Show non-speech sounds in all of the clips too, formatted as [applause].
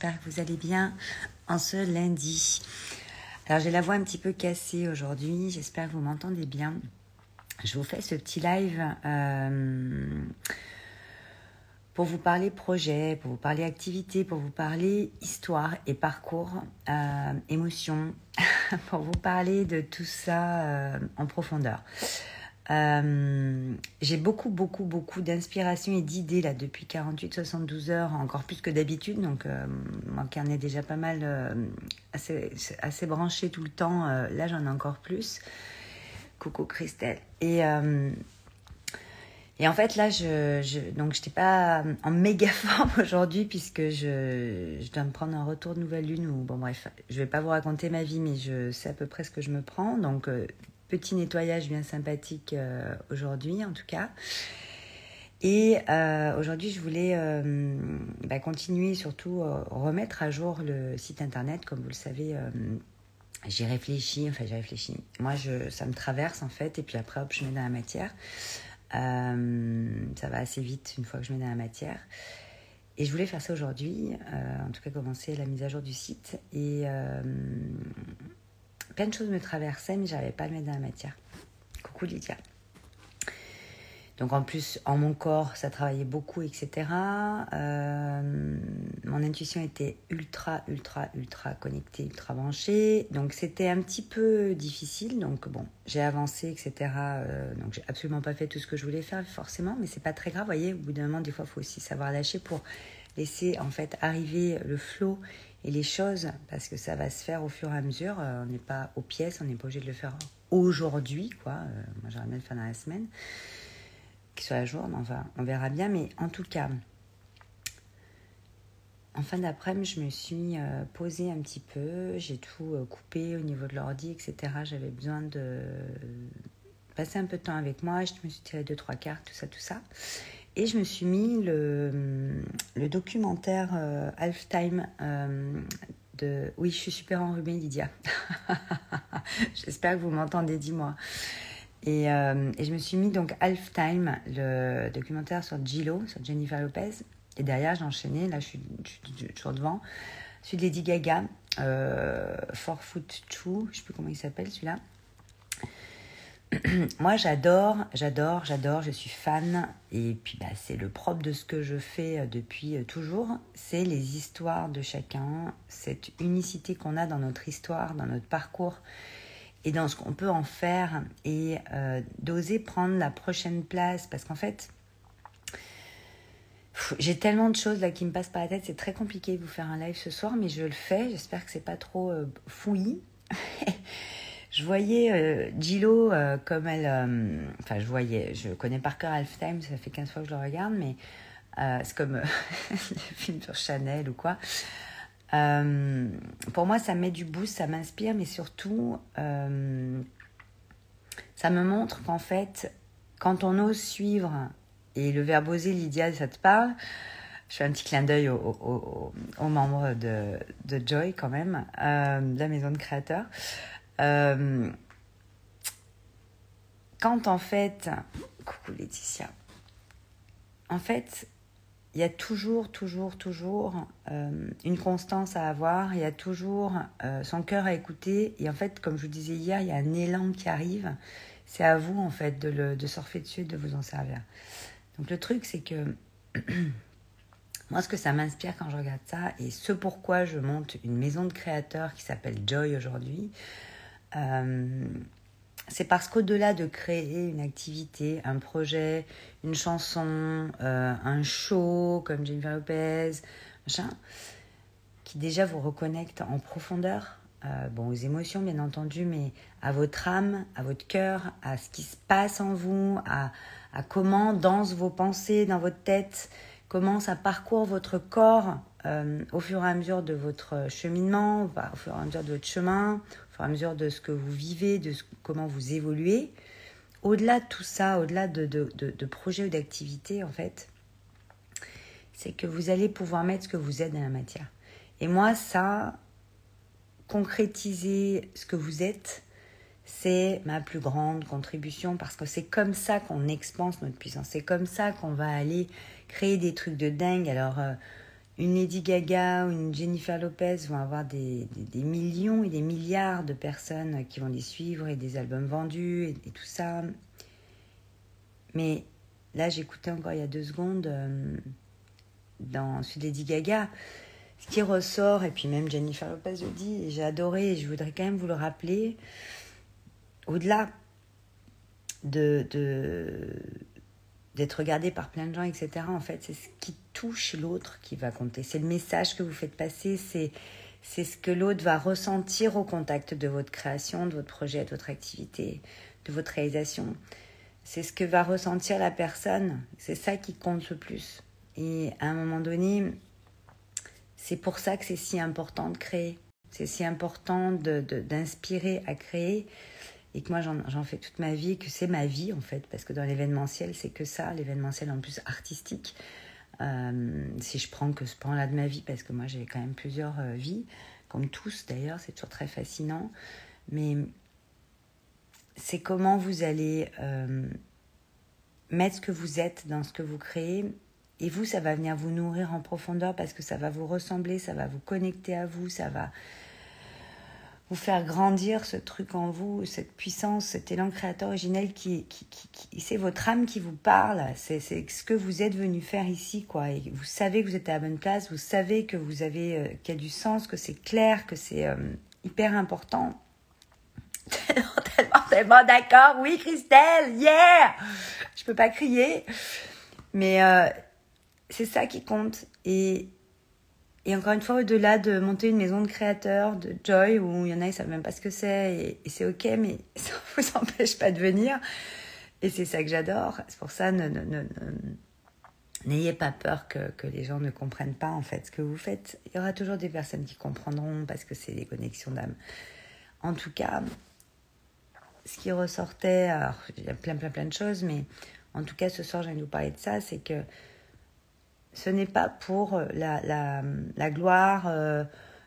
J'espère que vous allez bien en ce lundi. Alors j'ai la voix un petit peu cassée aujourd'hui, j'espère que vous m'entendez bien. Je vous fais ce petit live euh, pour vous parler projet, pour vous parler activité, pour vous parler histoire et parcours, euh, émotion, [laughs] pour vous parler de tout ça euh, en profondeur. Euh, j'ai beaucoup, beaucoup, beaucoup d'inspiration et d'idées là depuis 48-72 heures, encore plus que d'habitude. Donc, euh, mon carnet est déjà pas mal euh, assez, assez branché tout le temps. Là, j'en ai encore plus. Coucou Christelle. Et, et en fait, là, je, je donc pas en méga [laughs] forme aujourd'hui puisque je, je dois me prendre un retour de nouvelle lune. Ou bon, bref, je vais pas vous raconter ma vie, mais je sais à peu près ce que je me prends. Donc, petit nettoyage bien sympathique euh, aujourd'hui en tout cas. Et euh, aujourd'hui, je voulais euh, bah, continuer, surtout remettre à jour le site internet. Comme vous le savez, j'y réfléchis, enfin j'ai réfléchi. Moi, je, ça me traverse en fait, et puis après, hop, je mets dans la matière. Ça va assez vite une fois que je mets dans la matière. Et je voulais faire ça aujourd'hui, en tout cas commencer la mise à jour du site. Et plein de choses me traversaient, mais j'arrivais pas à le mettre dans la matière. Coucou Lydia. Donc en plus, en mon corps, ça travaillait beaucoup, etc. Euh, mon intuition était ultra, ultra, ultra connectée, ultra branchée. Donc c'était un petit peu difficile. Donc bon, j'ai avancé, etc. Euh, donc j'ai absolument pas fait tout ce que je voulais faire, forcément, mais c'est pas très grave. Vous voyez, au bout d'un moment, des fois, il faut aussi savoir lâcher pour laisser en fait arriver le flot et les choses, parce que ça va se faire au fur et à mesure. Euh, on n'est pas aux pièces, on n'est pas obligé de le faire aujourd'hui, quoi. Euh, moi, j'aimerais bien le faire dans la semaine qu'il soit à jour, mais on verra bien. Mais en tout cas, en fin d'après-midi, je me suis euh, posée un petit peu. J'ai tout coupé au niveau de l'ordi, etc. J'avais besoin de passer un peu de temps avec moi. Je me suis tiré deux, trois cartes, tout ça, tout ça. Et je me suis mis le, documentaire euh, Halftime euh, de... Oui, je suis super enrhumée, Lydia. [laughs] J'espère que vous m'entendez, dis-moi. Et, euh, et, je me suis mis donc Halftime, le documentaire sur Gillo, sur Jennifer Lopez. Et derrière, j'ai enchaîné, là je suis, toujours devant, celui de Lady Gaga, euh, Four Foot Two, je sais plus comment il s'appelle celui-là. [clears throat] Moi j'adore, j'adore, j'adore, je suis fan. Et puis bah, c'est le propre de ce que je fais depuis toujours. C'est les histoires de chacun, cette unicité qu'on a dans notre histoire, dans notre parcours et dans ce qu'on peut en faire et euh, d'oser prendre la prochaine place parce qu'en fait j'ai tellement de choses là qui me passent par la tête c'est très compliqué de vous faire un live ce soir mais je le fais j'espère que c'est pas trop euh, fouillis [laughs] je voyais euh, Gillo euh, comme elle enfin je voyais je connais par cœur Halftime ça fait 15 fois que je le regarde mais c'est comme [laughs] le film sur Chanel ou quoi euh, pour moi, ça met du boost, ça m'inspire, mais surtout, euh, ça me montre qu'en fait, quand on ose suivre, et le verbe oser, Lydia, ça te parle, je fais un petit clin d'œil aux, aux, aux, membres de, de, Joy quand même, euh, de la maison de créateurs. Euh, quand en fait, coucou Laetitia, en fait, il y a toujours, toujours, toujours euh, une constance à avoir, il y a toujours euh, son cœur à écouter. Et en fait, comme je vous disais hier, il y a un élan qui arrive. C'est à vous, en fait, de, le, de surfer dessus de vous en servir. Donc le truc, c'est que [clears throat] moi, ce que ça m'inspire quand je regarde ça, et ce pourquoi je monte une maison de créateurs qui s'appelle Joy aujourd'hui, euh, c'est parce qu'au-delà de créer une activité, un projet, une chanson, euh, un show comme Jennifer Lopez, machin, qui déjà vous reconnecte en profondeur, euh, bon, aux émotions bien entendu, mais à votre âme, à votre cœur, à ce qui se passe en vous, à, à comment dansent vos pensées dans votre tête, comment ça parcourt votre corps euh, au fur et à mesure de votre cheminement, au fur et à mesure de votre chemin, au fur et à mesure de ce que vous vivez, de comment vous évoluez. Au-delà de tout ça, au-delà de, de, de, de projets ou d'activités, en fait, c'est que vous allez pouvoir mettre ce que vous êtes dans la matière. Et moi, ça, concrétiser ce que vous êtes, c'est ma plus grande contribution parce que c'est comme ça qu'on expanse notre puissance. C'est comme ça qu'on va aller créer des trucs de dingue. Alors, euh, une Lady Gaga ou une Jennifer Lopez vont avoir des, millions et des milliards de personnes qui vont les suivre et des albums vendus et, tout ça. Mais là, j'écoutais encore il y a deux secondes euh, dans celui de Lady Gaga, ce qui ressort, et puis même Jennifer Lopez le dit, j'ai adoré, et je voudrais quand même vous le rappeler, au-delà de, de d'être regardé par plein de gens, etc. En fait, c'est ce qui touche l'autre qui va compter. C'est le message que vous faites passer, c'est c'est ce que l'autre va ressentir au contact de votre création, de votre projet, de votre activité, de votre réalisation. C'est ce que va ressentir la personne. C'est ça qui compte le plus. Et à un moment donné, c'est pour ça que c'est si important de créer. C'est si important d'inspirer de, à créer et que moi j'en fais toute ma vie, que c'est ma vie en fait, parce que dans l'événementiel, c'est que ça, l'événementiel en plus artistique. Euh, si je prends que ce point-là de ma vie, parce que moi j'ai quand même plusieurs euh, vies, comme tous d'ailleurs, c'est toujours très fascinant, mais c'est comment vous allez euh, mettre ce que vous êtes dans ce que vous créez, et vous, ça va venir vous nourrir en profondeur parce que ça va vous ressembler, ça va vous connecter à vous, ça va vous faire grandir ce truc en vous, cette puissance, cet élan créateur originel qui, qui, qui, c'est votre âme qui vous parle, c'est ce que vous êtes venu faire ici, quoi. Et vous savez que vous êtes à la bonne place, vous savez que vous avez, euh, qu'il y a du sens, que c'est clair, que c'est euh, hyper important. [laughs] tellement, tellement, tellement d'accord. Oui, Christelle, yeah! Je peux pas crier, mais euh, c'est ça qui compte. Et et encore une fois, au-delà de monter une maison de créateurs, de Joy, où il y en a, ils savent même pas ce que c'est, et, c'est ok, mais [laughs] ça ne vous empêche pas de venir. Et c'est ça que j'adore. C'est pour ça, n'ayez pas peur que, les gens ne comprennent pas en fait ce que vous faites. Il y aura toujours des personnes qui comprendront parce que c'est des connexions d'âme. En tout cas, ce qui ressortait, alors il y a plein plein plein de choses, mais en tout cas ce soir j'ai envie de vous parler de ça, c'est que ce n'est pas pour euh, la, la, la gloire, euh,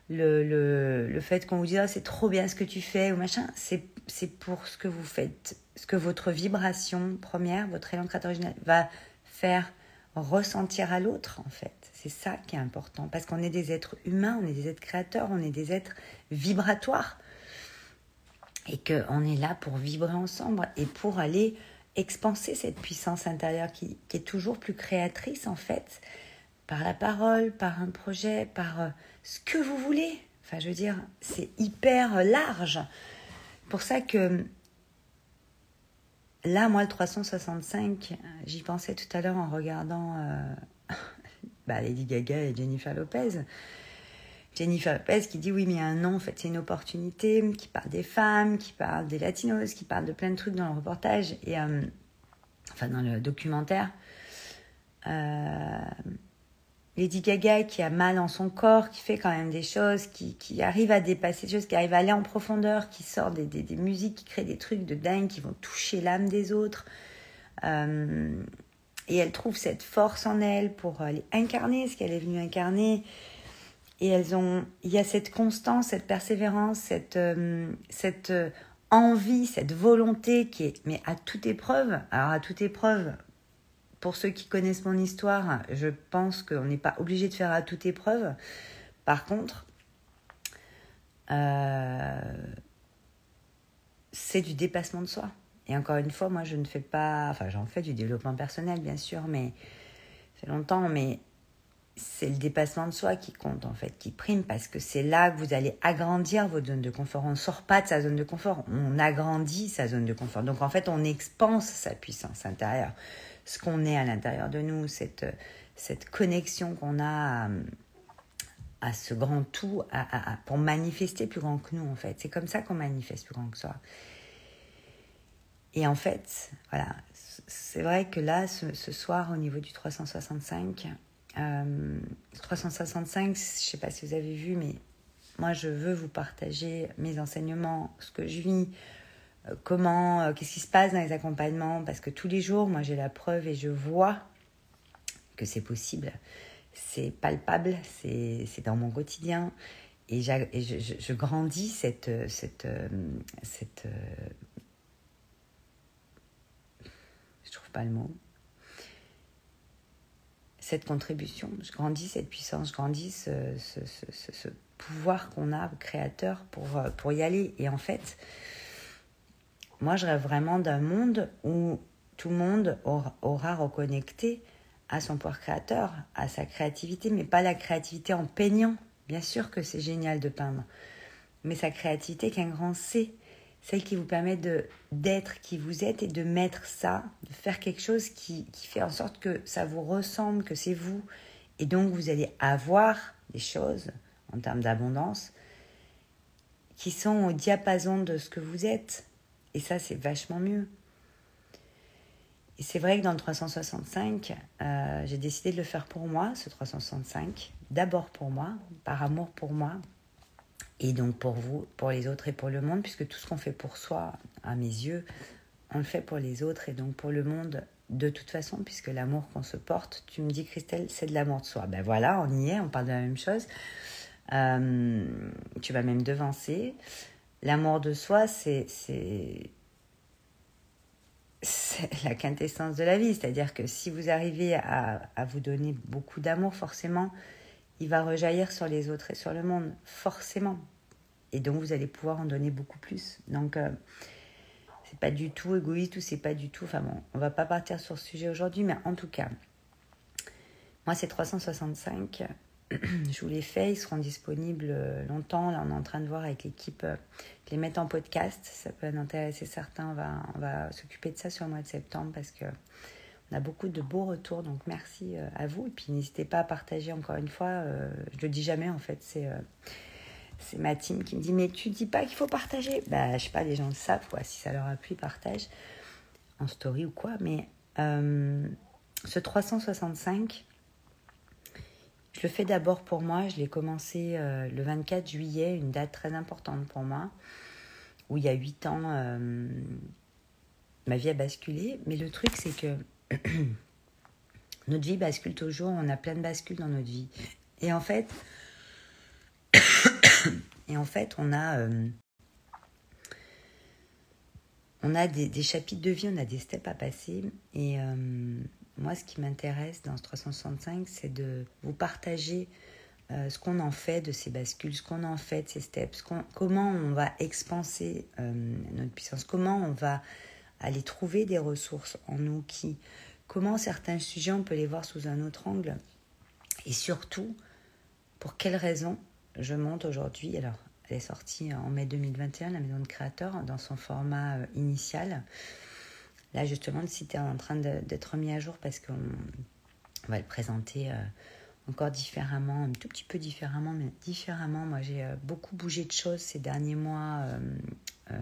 le, le, le, fait qu'on vous dise ah, c'est trop bien ce que tu fais ou machin. C'est, c'est pour ce que vous faites, ce que votre vibration première, votre élan créateur original va faire ressentir à l'autre en fait. C'est ça qui est important parce qu'on est des êtres humains, on est des êtres créateurs, on est des êtres vibratoires et qu'on est là pour vibrer ensemble et pour aller expanser cette puissance intérieure qui, qui, est toujours plus créatrice en fait, par la parole, par un projet, par euh, ce que vous voulez. Enfin, je veux dire, c'est hyper large. Pour ça que là, moi, le 365, j'y pensais tout à l'heure en regardant euh, [laughs] bah, Lady Gaga et Jennifer Lopez. Jennifer Lopez qui dit oui mais un nom en fait c'est une opportunité qui parle des femmes qui parle des latinos qui parle de plein de trucs dans le reportage et euh, enfin dans le documentaire. Euh, Lady Gaga qui a mal en son corps qui fait quand même des choses qui, arrive à dépasser des choses qui arrive à aller en profondeur qui sort des, des, musiques qui créent des trucs de dingue qui vont toucher l'âme des autres. Euh, et elle trouve cette force en elle pour aller incarner ce qu'elle est venue incarner et elles ont, il y a cette constance, cette persévérance, cette, euh, cette euh, envie, cette volonté qui est, mais à toute épreuve. Alors à toute épreuve, pour ceux qui connaissent mon histoire, je pense qu'on n'est pas obligé de faire à toute épreuve. Par contre, euh, c'est du dépassement de soi. Et encore une fois, moi, je ne fais pas, enfin, j'en fais du développement personnel, bien sûr, mais fait longtemps, mais c'est le dépassement de soi qui compte en fait, qui prime parce que c'est là que vous allez agrandir votre zone de confort. On ne sort pas de sa zone de confort, on agrandit sa zone de confort. Donc en fait, on expanse sa puissance intérieure, ce qu'on est à l'intérieur de nous, cette, cette connexion qu'on a à, ce grand tout, à, pour manifester plus grand que nous en fait. C'est comme ça qu'on manifeste plus grand que soi. Et en fait, voilà, c'est vrai que là, ce soir, au niveau du 365, 365, euh, je ne sais pas si vous avez vu, mais moi je veux vous partager mes enseignements, ce que je vis, euh, comment, euh, qu'est-ce qui se passe dans les accompagnements, parce que tous les jours, moi j'ai la preuve et je vois que c'est possible, c'est palpable, c'est dans mon quotidien. Et, je, je, grandis cette, cette, cette je trouve pas le mot, cette contribution, je grandis cette puissance, je grandis ce, pouvoir qu'on a créateur pour, pour y aller. Et en fait, moi, je rêve vraiment d'un monde où tout le monde aura, aura reconnecté à son pouvoir créateur, à sa créativité, mais pas la créativité en peignant. Bien sûr que c'est génial de peindre, mais sa créativité qu'un grand C, celle qui vous permet de d'être qui vous êtes et de mettre ça, de faire quelque chose qui, qui fait en sorte que ça vous ressemble, que c'est vous, et donc vous allez avoir des choses en termes d'abondance qui sont au diapason de ce que vous êtes. Et ça, c'est vachement mieux. Et c'est vrai que dans le 365, euh, j'ai décidé de le faire pour moi, ce 365, d'abord pour moi, par amour pour moi, et donc pour vous, pour les autres et pour le monde, puisque tout ce qu'on fait pour soi, à mes yeux, on le fait pour les autres et donc pour le monde de toute façon, puisque l'amour qu'on se porte, tu me dis Christelle, c'est de l'amour de soi. Ben voilà, on y est, on parle de la même chose. Euh, tu vas même devancer. L'amour de soi, c'est [laughs] la quintessence de la vie. C'est-à-dire que si vous arrivez à, à vous donner beaucoup d'amour, forcément, il va rejaillir sur les autres et sur le monde, forcément. Et donc vous allez pouvoir en donner beaucoup plus. Donc euh, c'est pas du tout égoïste ou c'est pas du tout. Enfin bon, on va pas partir sur ce sujet aujourd'hui, mais en tout cas, moi c'est 365. [clears throat] Je vous les fais, ils seront disponibles euh, longtemps. Là, on est en train de voir avec l'équipe euh, les mettre en podcast. Ça peut intéresser certains. On va, s'occuper de ça sur le mois de septembre parce que on a beaucoup de beaux retours, donc merci euh, à vous. Et puis n'hésitez pas à partager encore une fois. Euh, je le dis jamais en fait, c'est c'est ma team qui me dit mais tu dis pas qu'il faut partager. Bah je sais pas, les gens le savent quoi. Si ça leur a plu, ils partagent en story ou quoi. Mais ce 365, je le fais d'abord pour moi. Je l'ai commencé le 24 juillet, une date très importante pour moi, où il y a 8 ans, ma vie a basculé. Mais le truc, c'est que [clears throat] notre vie bascule toujours, on a plein de bascules dans notre vie. Et en fait, et en fait on a, euh, on a des, chapitres de vie, on a des steps à passer. Et euh, moi, ce qui m'intéresse dans ce 365, c'est de vous partager euh, ce qu'on en fait de ces bascules, ce qu'on en fait de ces steps, comment on va expanser notre puissance, comment on va aller trouver des ressources en nous qui, comment certains sujets, on peut les voir sous un autre angle. Et surtout, pour quelles raisons je monte aujourd'hui. Alors, elle est sortie en mai 2021, la Maison de Créateur, dans son format euh, initial. Là, justement, le site est en train d'être mis à jour parce qu'on va le présenter euh, encore différemment, un tout petit peu différemment, mais différemment. Moi, j'ai euh, beaucoup bougé de choses ces derniers mois. Il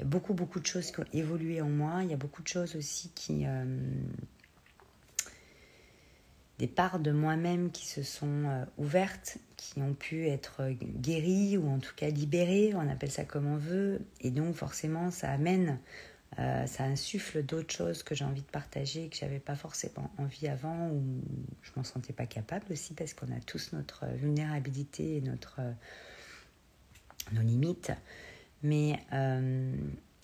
y a beaucoup, beaucoup de choses qui ont évolué en moi. Il y a beaucoup de choses aussi qui... des parts de moi-même qui se sont euh, ouvertes, qui ont pu être guéries ou en tout cas libérées, on appelle ça comme on veut. Et donc forcément, ça amène, euh, ça insuffle d'autres choses que j'ai envie de partager, que j'avais pas forcément envie avant, ou je m'en sentais pas capable aussi, parce qu'on a tous notre vulnérabilité et notre, nos limites. Mais euh,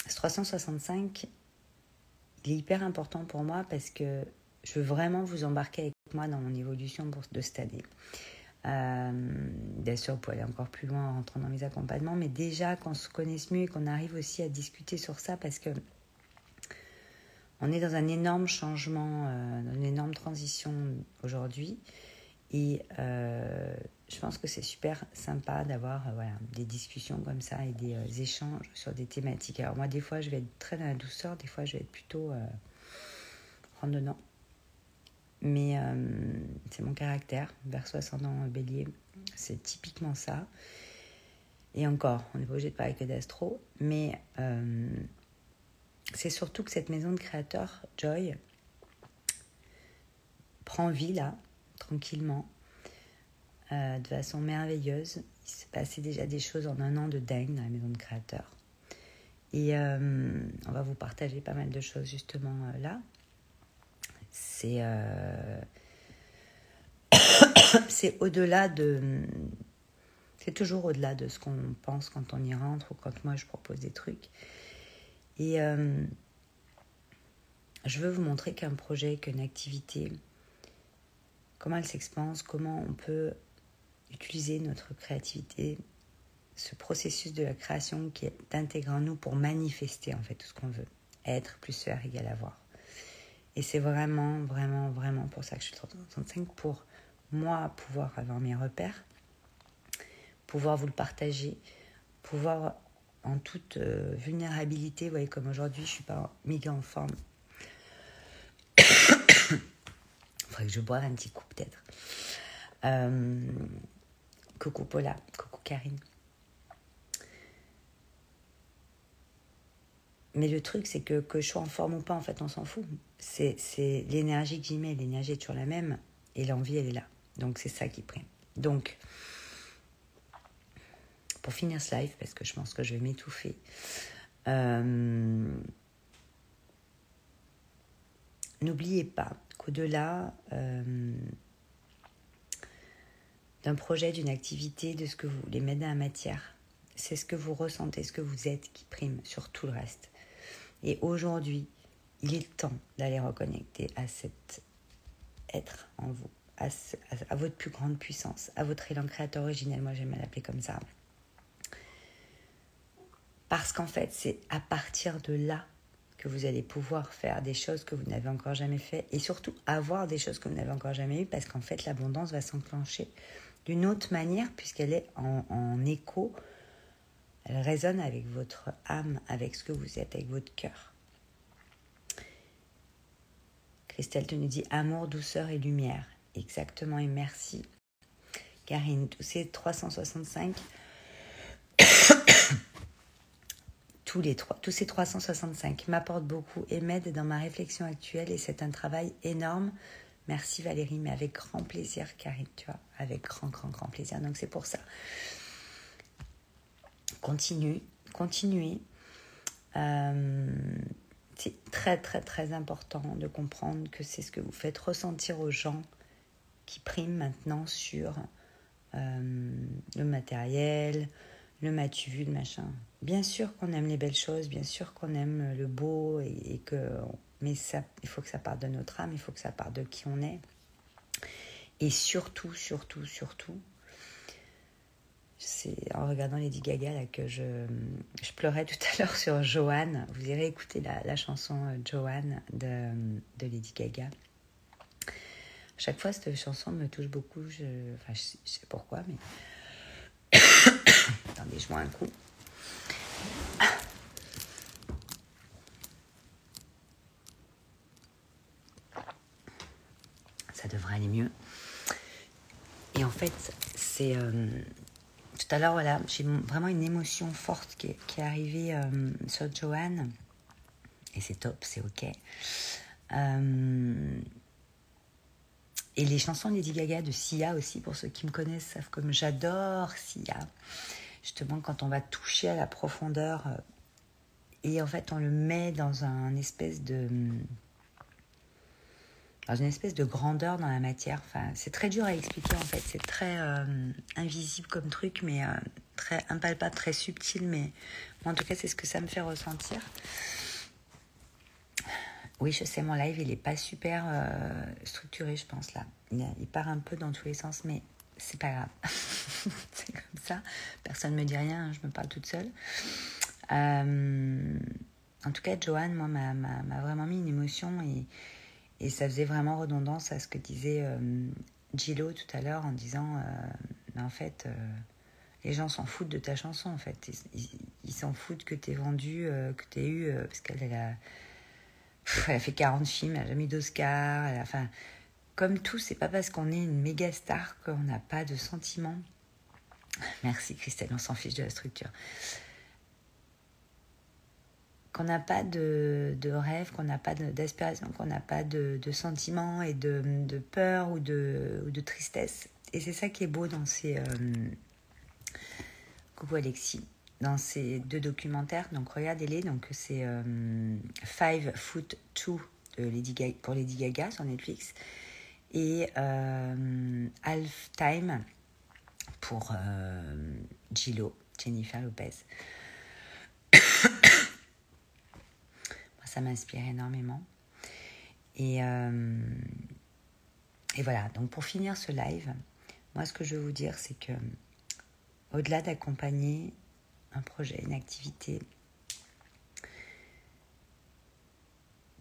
ce 365, il est hyper important pour moi parce que je veux vraiment vous embarquer avec moi dans mon évolution de cette année. Euh, bien sûr, vous pouvez aller encore plus loin en rentrant dans mes accompagnements, mais déjà qu'on se connaisse mieux et qu'on arrive aussi à discuter sur ça parce que on est dans un énorme changement, euh, dans une énorme transition aujourd'hui. Et euh, je pense que c'est super sympa d'avoir des discussions comme ça et des échanges sur des thématiques. Alors moi, des fois, je vais être très dans la douceur, des fois, je vais être plutôt en Mais c'est mon caractère, verso ascendant bélier, c'est typiquement ça. Et encore, on n'est pas obligé de parler que d'astro, mais c'est surtout que cette maison de créateur, Joy, prend vie là, tranquillement, euh, de façon merveilleuse. Il s'est passé déjà des choses en un an de dingue dans la maison de créateur. Et euh, on va vous partager pas mal de choses justement euh, là. C'est [coughs] c'est au-delà de c'est toujours au-delà de ce qu'on pense quand on y rentre ou quand moi je propose des trucs. Et je veux vous montrer qu'un projet, qu'une activité, comment elle s'expanse, comment on peut utiliser notre créativité, ce processus de la création qui est intégré en nous pour manifester en fait tout ce qu'on veut. Être plus faire égal avoir. Et c'est vraiment, vraiment, vraiment pour ça que je suis 365, pour moi pouvoir avoir mes repères, pouvoir vous le partager, pouvoir en toute euh, vulnérabilité, vous voyez, comme aujourd'hui, je suis pas méga en forme. Il [coughs] faudrait que je boive un petit coup, peut-être. Euh, coucou Paula, coucou Karine. Mais le truc, c'est que que je sois en forme ou pas, en fait, on s'en fout. C'est l'énergie que j'y mets. L'énergie est toujours la même et l'envie, elle est là. Donc, c'est ça qui prime. Donc, pour finir ce live, parce que je pense que je vais m'étouffer, euh, n'oubliez pas qu'au-delà euh, d'un projet, d'une activité, de ce que vous voulez mettre dans la matière, c'est ce que vous ressentez, ce que vous êtes qui prime sur tout le reste. Et aujourd'hui, il est temps d'aller reconnecter à cet être en vous, à, votre plus grande puissance, à votre élan créateur originel, moi j'aime l'appeler comme ça. Parce qu'en fait, c'est à partir de là que vous allez pouvoir faire des choses que vous n'avez encore jamais fait et surtout avoir des choses que vous n'avez encore jamais eues parce qu'en fait, l'abondance va s'enclencher d'une autre manière puisqu'elle est en écho elle résonne avec votre âme, avec ce que vous êtes, avec votre cœur. Christelle te nous dit amour, douceur et lumière. Exactement et merci. Karine, tous ces 365, [coughs] tous, trois, tous ces 365 m'apportent beaucoup et m'aident dans ma réflexion actuelle et c'est un travail énorme. Merci Valérie, mais avec grand plaisir Karine, tu vois, avec grand, grand, grand plaisir. Donc c'est pour ça continue, continuez. Euh, c'est très très très important de comprendre que c'est ce que vous faites ressentir aux gens qui priment maintenant sur euh, le matériel, le matu le machin. Bien sûr qu'on aime les belles choses, bien sûr qu'on aime le beau, et, que, mais ça, il faut que ça parte de notre âme, il faut que ça parte de qui on est. Et surtout, surtout, surtout, c'est en regardant Lady Gaga que je, je pleurais tout à l'heure sur Joanne. Vous irez écouter la, chanson euh, Joanne de, Lady Gaga. chaque fois, cette chanson me touche beaucoup. Je, enfin, je, sais pourquoi, mais. [coughs] Attendez, je bois un coup. Ça devrait aller mieux. Et en fait, c'est. Euh, tout à l'heure, voilà, j'ai vraiment une émotion forte qui est, arrivée euh, sur Joanne. Et c'est top, c'est ok. Euh, et les chansons Lady Gaga de Sia aussi, pour ceux qui me connaissent, savent comme j'adore Sia. Justement, quand on va toucher à la profondeur, euh, et en fait, on le met dans un espèce de une espèce de grandeur dans la matière. Enfin, c'est très dur à expliquer en fait. C'est très euh, invisible comme truc, mais euh, très impalpable, très subtil. Mais en tout cas, c'est ce que ça me fait ressentir. Oui, je sais, mon live, il n'est pas super euh, structuré, je pense, là. Il, part un peu dans tous les sens, mais c'est pas grave. [laughs] c'est comme ça. Personne ne me dit rien, je me parle toute seule. en tout cas, Joanne, moi, m'a vraiment mis une émotion et et ça faisait vraiment redondance à ce que disait euh, Gillo tout à l'heure en disant euh, en fait, euh, les gens s'en foutent de ta chanson en fait. Ils s'en foutent que tu vendu, que tu eu, parce qu'elle a, elle a fait 40 films, elle a jamais eu d'Oscar. Enfin, comme tout, c'est pas parce qu'on est une méga star qu'on n'a pas de sentiments. Merci Christelle, on s'en fiche de la structure qu'on n'a pas de, de rêve, qu'on n'a pas d'aspiration, qu'on n'a pas de, de sentiments et de, de, peur ou de, ou de tristesse. Et c'est ça qui est beau dans ces... Euh, coucou Alexis. Dans ces deux documentaires, donc regardez-les, donc c'est euh, Five Foot Two pour Lady Gaga sur Netflix et euh, Half Time pour euh, Gillo, Jennifer Lopez. Ça m'inspire énormément. Et, euh, et voilà, donc pour finir ce live, moi ce que je veux vous dire, c'est que au-delà d'accompagner un projet, une activité,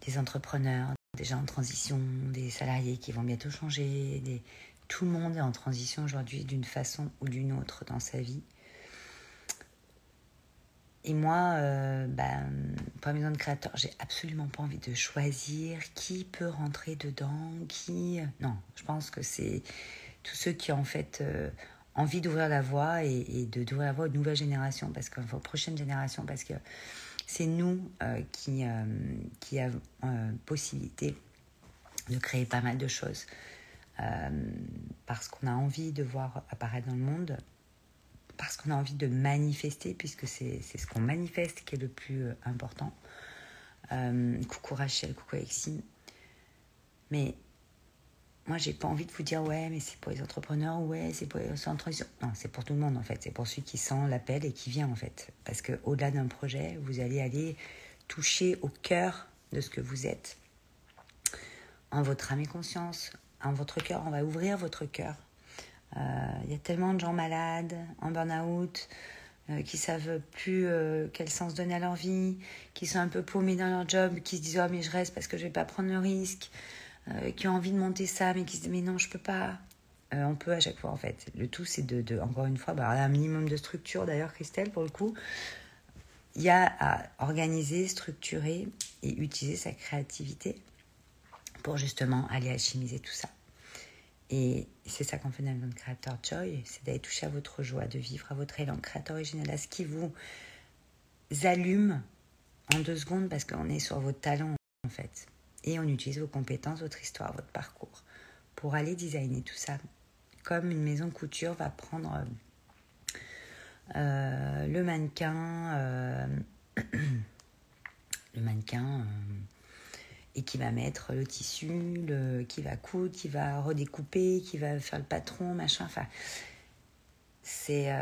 des entrepreneurs, des gens en transition, des salariés qui vont bientôt changer, tout le monde est en transition aujourd'hui d'une façon ou d'une autre dans sa vie. Et moi, euh, ben, Maison de Créateur, j'ai absolument pas envie de choisir qui peut rentrer dedans, qui... Non, je pense que c'est tous ceux qui ont en fait euh, envie d'ouvrir la voie et, de d'ouvrir la voie aux nouvelles générations, parce que, aux prochaines générations, parce que c'est nous euh, qui, euh, qui avons possibilité de créer pas mal de choses. parce qu'on a envie de voir apparaître dans le monde, parce qu'on a envie de manifester, puisque c'est ce qu'on manifeste qui est le plus important. coucou Rachel, coucou Alexis. Mais moi, j'ai pas envie de vous dire, ouais, mais c'est pour les entrepreneurs, ouais, c'est pour les transition. Non, c'est pour tout le monde, en fait. C'est pour celui qui sent l'appel et qui vient, en fait. Parce qu'au-delà d'un projet, vous allez aller toucher au cœur de ce que vous êtes. En votre âme et conscience, en votre cœur. On va ouvrir votre cœur. Il euh, y a tellement de gens malades, en burn-out, euh, qui savent plus euh, quel sens donner à leur vie, qui sont un peu paumés dans leur job, qui se disent, oh, mais je reste parce que je vais pas prendre le risque. Qui ont envie de monter ça, mais qui se disent mais non, je peux pas. On peut à chaque fois en fait. Le tout, c'est de, encore une fois, bah, un minimum de structure d'ailleurs, Christelle, pour le coup. Il y a à organiser, structurer et utiliser sa créativité pour justement aller alchimiser tout ça. Et c'est ça qu'on fait dans le Créateur Joy, c'est d'aller toucher à votre joie de vivre, à votre élan créateur original, à ce qui vous allume en deux secondes parce qu'on est sur vos talents en fait et on utilise vos compétences, votre histoire, votre parcours pour aller designer tout ça. Comme une maison couture va prendre euh, le mannequin, euh, le mannequin, euh, [clears throat] et qui va mettre le tissu, le, qui va coudre, qui va redécouper, qui va faire le patron, machin. Enfin, c'est,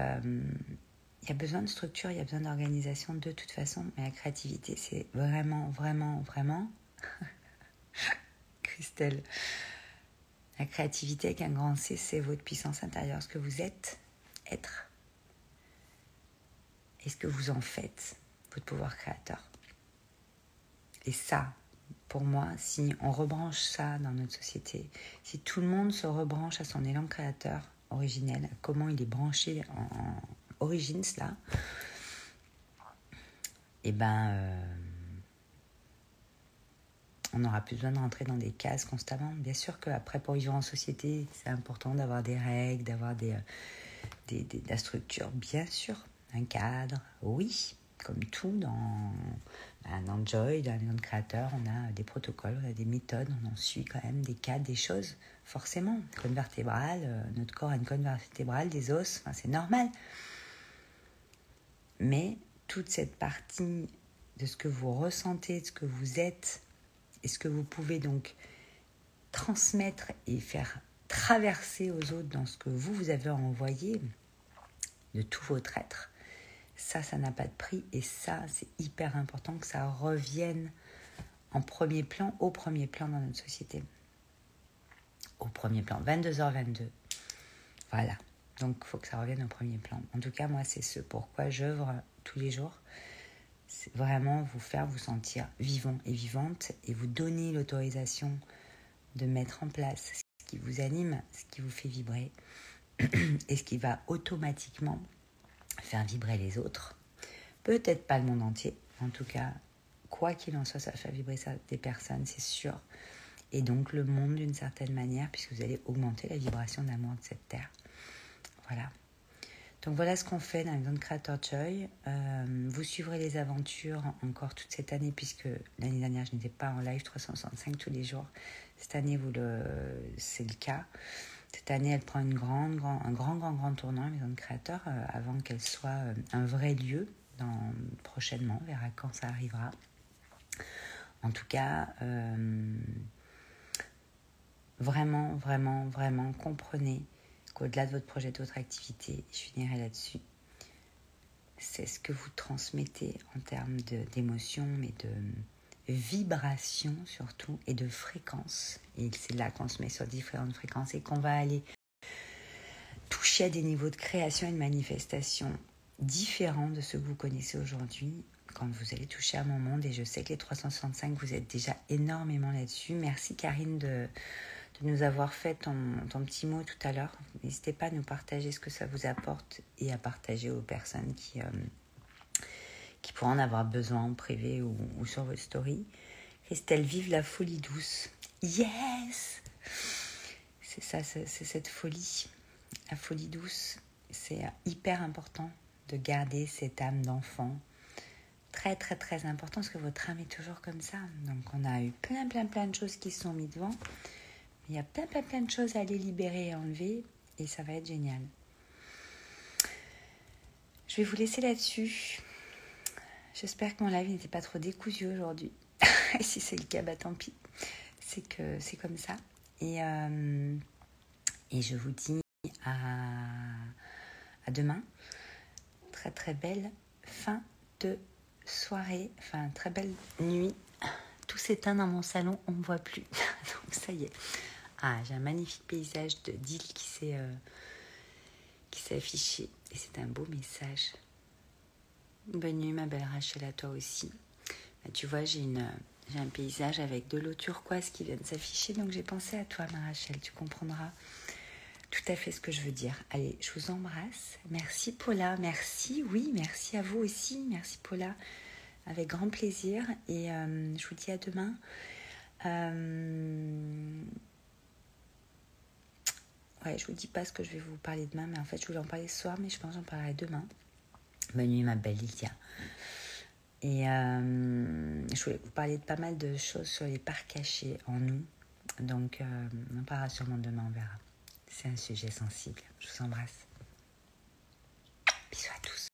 il y a besoin de structure, il y a besoin d'organisation de toute façon, mais la créativité, c'est vraiment, vraiment, vraiment [laughs] Christelle. La créativité avec un grand C, c'est votre puissance intérieure, ce que vous êtes, être. Et ce que vous en faites, votre pouvoir créateur. Et ça, pour moi, si on rebranche ça dans notre société, si tout le monde se rebranche à son élan créateur originel, comment il est branché en, origine, cela, et eh ben. Euh, on n'aura plus besoin de rentrer dans des cases constamment. Bien sûr qu'après, pour vivre en société, c'est important d'avoir des règles, d'avoir des, euh, des, des, de la structure, bien sûr. Un cadre, oui, comme tout dans, bah, dans Joy, dans les créateurs, on a des protocoles, on a des méthodes, on en suit quand même des cadres, des choses, forcément. Colonne vertébrale, euh, notre corps a une colonne vertébrale, des os, c'est normal. Mais toute cette partie de ce que vous ressentez, de ce que vous êtes, et ce que vous pouvez donc transmettre et faire traverser aux autres dans ce que vous, vous avez envoyé de tout votre être, ça, ça n'a pas de prix et ça, c'est hyper important que ça revienne en premier plan, au premier plan dans notre société. Au premier plan, 22h22. Voilà. Donc, il faut que ça revienne au premier plan. En tout cas, moi, c'est ce pourquoi j'œuvre tous les jours c'est vraiment vous faire vous sentir vivant et vivante et vous donner l'autorisation de mettre en place ce qui vous anime, ce qui vous fait vibrer [clears throat] et ce qui va automatiquement faire vibrer les autres. Peut-être pas le monde entier, en tout cas, quoi qu'il en soit, ça va faire vibrer ça, des personnes, c'est sûr. Et donc le monde d'une certaine manière, puisque vous allez augmenter la vibration d'amour de cette terre. Voilà. Donc voilà ce qu'on fait dans les zone Creator Joy. Euh, vous suivrez les aventures encore toute cette année puisque l'année dernière je n'étais pas en live 365 tous les jours. Cette année vous le, c'est le cas. Cette année elle prend une grande, grand, un grand, grand, grand tournant, la maison de créateur, euh, avant qu'elle soit euh, un vrai lieu prochainement. On verra quand ça arrivera. En tout cas, vraiment, vraiment, vraiment comprenez au-delà de votre projet, de votre activité, je finirai là-dessus, c'est ce que vous transmettez en termes d'émotions, mais de vibration surtout et de fréquence. Et c'est là qu'on se met sur différentes fréquences et qu'on va aller toucher à des niveaux de création et de manifestation différents de ceux que vous connaissez aujourd'hui quand vous allez toucher à mon monde. Et je sais que les 365, vous êtes déjà énormément là-dessus. Merci Karine de, de nous avoir fait ton, ton petit mot tout à l'heure. N'hésitez pas à nous partager ce que ça vous apporte et à partager aux personnes qui, euh, qui pourront en avoir besoin en privé ou, ou sur votre story. Christelle, vive la folie douce. Yes C'est ça, c'est cette folie. La folie douce, c'est hyper important de garder cette âme d'enfant. Très, très, très important parce que votre âme est toujours comme ça. Donc, on a eu plein, plein, plein de choses qui se sont mises devant. Il y a plein, plein, plein de choses à aller libérer et enlever. Et ça va être génial. Je vais vous laisser là-dessus. J'espère que mon live n'était pas trop décousu aujourd'hui. [laughs] et si c'est le cas, bah tant pis. C'est que c'est comme ça. Et, euh, et je vous dis à, à demain. Très très belle fin de soirée, enfin très belle nuit. Tout s'éteint dans mon salon, on ne me voit plus. [laughs] Donc ça y est. Ah, j'ai un magnifique paysage de d'île qui s'est euh, qui s'est affiché et c'est un beau message. Bonne nuit ma belle Rachel à toi aussi. Bah, tu vois, j'ai un paysage avec de l'eau turquoise qui vient de s'afficher donc j'ai pensé à toi ma Rachel, tu comprendras tout à fait ce que je veux dire. Allez, je vous embrasse. Merci Paula, merci, oui, merci à vous aussi, merci Paula, avec grand plaisir. Et euh, je vous dis à demain. Euh... Ouais, je vous dis pas ce que je vais vous parler demain, mais en fait, je voulais en parler ce soir, mais je pense que j'en parlerai demain. Bonne nuit, ma belle Lydia. Et euh, je voulais vous parler de pas mal de choses sur les parts cachées en nous. Donc, euh, on parlera sûrement demain, on verra. C'est un sujet sensible. Je vous embrasse. Bisous à tous.